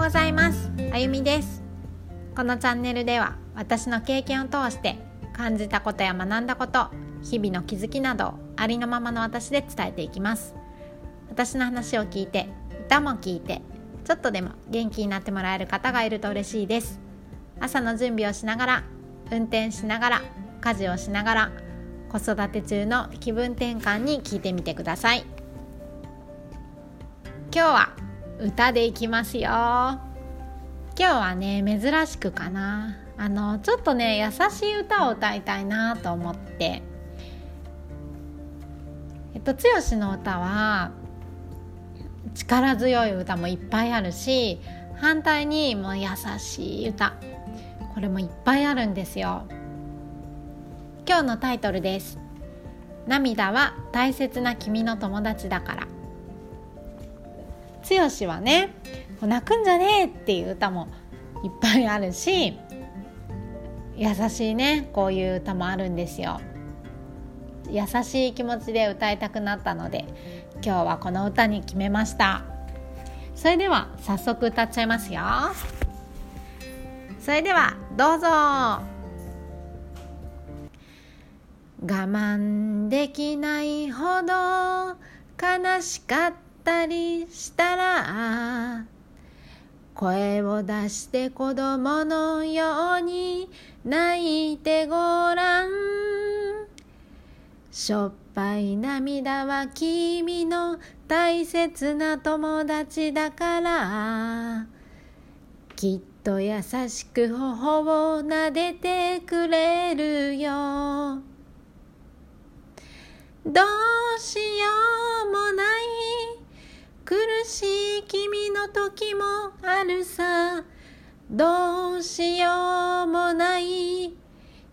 ございます。あゆみです。このチャンネルでは私の経験を通して感じたことや学んだこと日々の気づきなどありのままの私で伝えていきます。私の話を聞いて歌も聞いてちょっとでも元気になってもらえる方がいると嬉しいです。朝の準備をしながら運転しながら家事をしながら子育て中の気分転換に聞いてみてください。今日は歌でいきますよ。今日はね珍しくかな。あのちょっとね優しい歌を歌いたいなと思って。えっと剛の歌は力強い歌もいっぱいあるし反対にもう優しい歌。これもいっぱいあるんですよ。今日のタイトルです。涙は大切な君の友達だから。剛はね泣くんじゃねえっていう歌もいっぱいあるし優しいねこういう歌もあるんですよ。優しい気持ちで歌いたくなったので今日はこの歌に決めました。それでは早速歌っちゃいますよ。それではどうぞ。我慢できないほど悲しかった。りしたら声を出して子供のように泣いてごらん。しょっぱい涙は君の大切な友達だから。きっと優しく頬を撫でてくれるよ。どうしよう。時もあるさ。どうしようもない。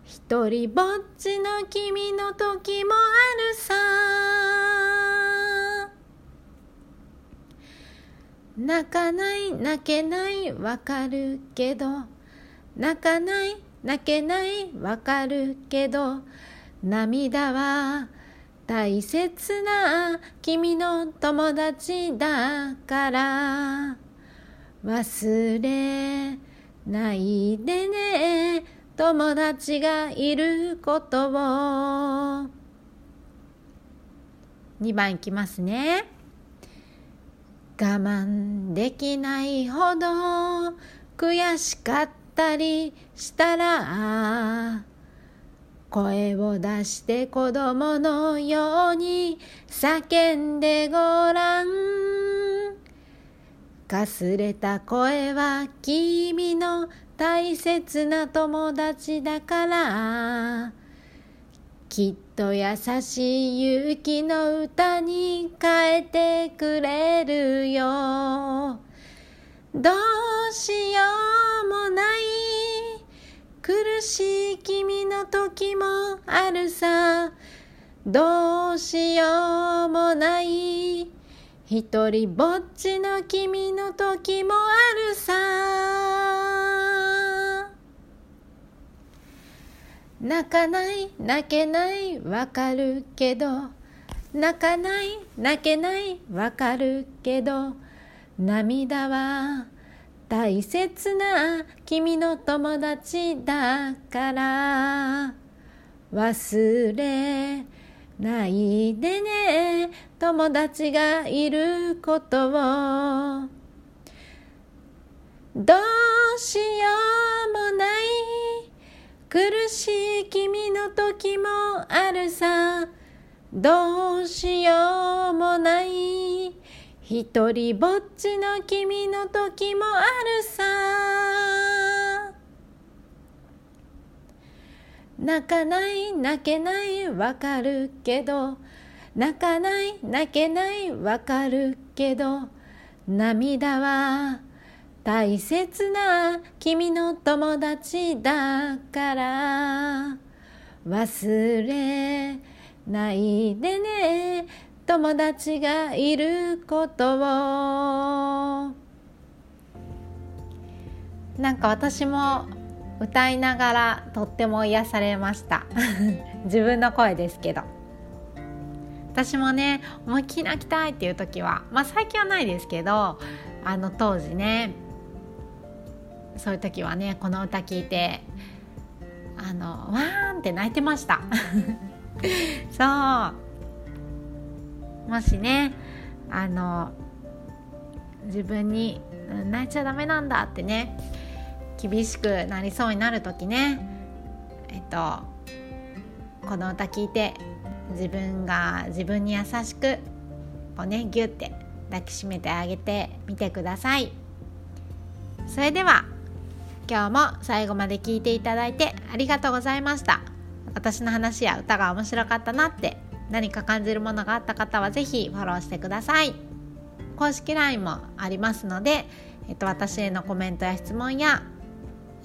一人ぼっちの君の時もあるさ。泣かない泣けないわかるけど。泣かない泣けないわかるけど。涙は大切な君の友達だから。忘れないでね。友達がいることを。2番いきますね。我慢できないほど悔しかったりしたら。声を出して子供のように叫んでごらん。かすれた声は君の大切な友達だから。きっと優しい勇気の歌に変えてくれるよ。どうしようも時もあるさ。どうしようもない。一人ぼっちの君の時もあるさ。泣かない泣けないわかるけど。泣かない泣けないわかるけど。涙は大切な君の友達だから。忘れないでね。友達がいることを。どうしようもない。苦しい君の時もあるさ。どうしようもない。一人ぼっちの君の時もあるさ。泣かない泣けないわかるけど。泣かない泣けないわかるけど。涙は大切な君の友達だから。忘れないでね。友達がいることを。なんか私も歌いながらとっても癒されました。自分の声ですけど。私もね思いっきり泣きたいっていう時はまあ最近はないですけどあの当時ねそういう時はねこの歌聞いてあのわーんって泣いてました。そう。もしねあの自分に泣いちゃダメなんだってね厳しくなりそうになる時ねえっとこの歌聞いて自分が自分に優しくこうねギュッて抱きしめてあげてみてください。それでは今日も最後まで聞いていただいてありがとうございました。私の話や歌が面白かったなって何か感じるものがあった方は是非フォローしてください。公式 LINE もありますので、えっと、私へのコメントや質問や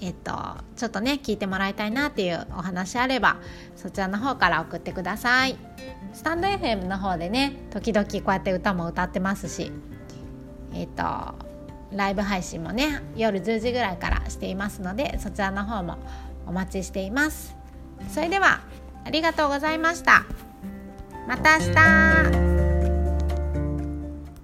えっと、ちょっとね聞いてもらいたいなっていうお話あればそちらの方から送ってください。スタンド FM の方でね時々こうやって歌も歌ってますしえっとライブ配信もね夜10時ぐらいからしていますのでそちらの方もお待ちしています。それではありがとうございました。また明日。